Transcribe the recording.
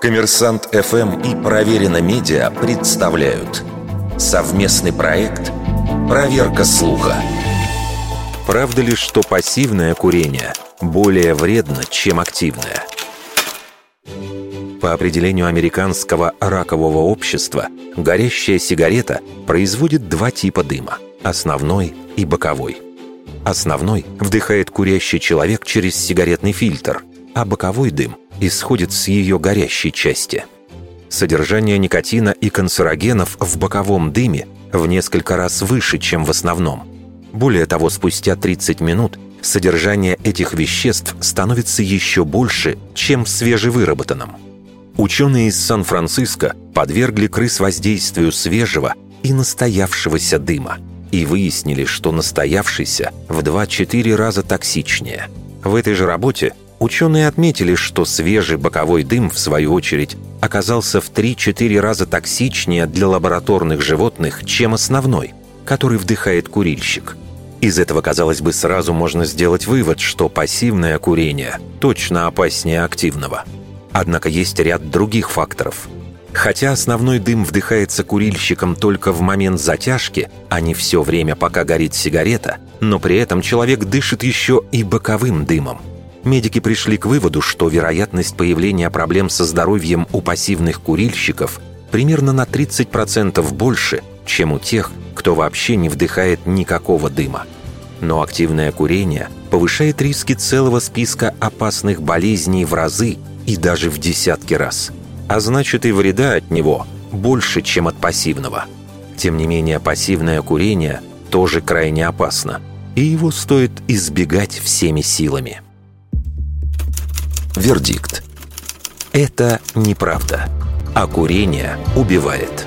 Коммерсант ФМ и Проверено Медиа представляют совместный проект «Проверка слуха». Правда ли, что пассивное курение более вредно, чем активное? По определению американского ракового общества, горящая сигарета производит два типа дыма – основной и боковой. Основной вдыхает курящий человек через сигаретный фильтр, а боковой дым исходит с ее горящей части. Содержание никотина и канцерогенов в боковом дыме в несколько раз выше, чем в основном. Более того, спустя 30 минут содержание этих веществ становится еще больше, чем в свежевыработанном. Ученые из Сан-Франциско подвергли крыс воздействию свежего и настоявшегося дыма и выяснили, что настоявшийся в 2-4 раза токсичнее. В этой же работе Ученые отметили, что свежий боковой дым, в свою очередь, оказался в 3-4 раза токсичнее для лабораторных животных, чем основной, который вдыхает курильщик. Из этого, казалось бы, сразу можно сделать вывод, что пассивное курение точно опаснее активного. Однако есть ряд других факторов. Хотя основной дым вдыхается курильщиком только в момент затяжки, а не все время, пока горит сигарета, но при этом человек дышит еще и боковым дымом – медики пришли к выводу, что вероятность появления проблем со здоровьем у пассивных курильщиков примерно на 30% больше, чем у тех, кто вообще не вдыхает никакого дыма. Но активное курение повышает риски целого списка опасных болезней в разы и даже в десятки раз. А значит и вреда от него больше, чем от пассивного. Тем не менее, пассивное курение тоже крайне опасно, и его стоит избегать всеми силами. Вердикт. Это неправда. А курение убивает.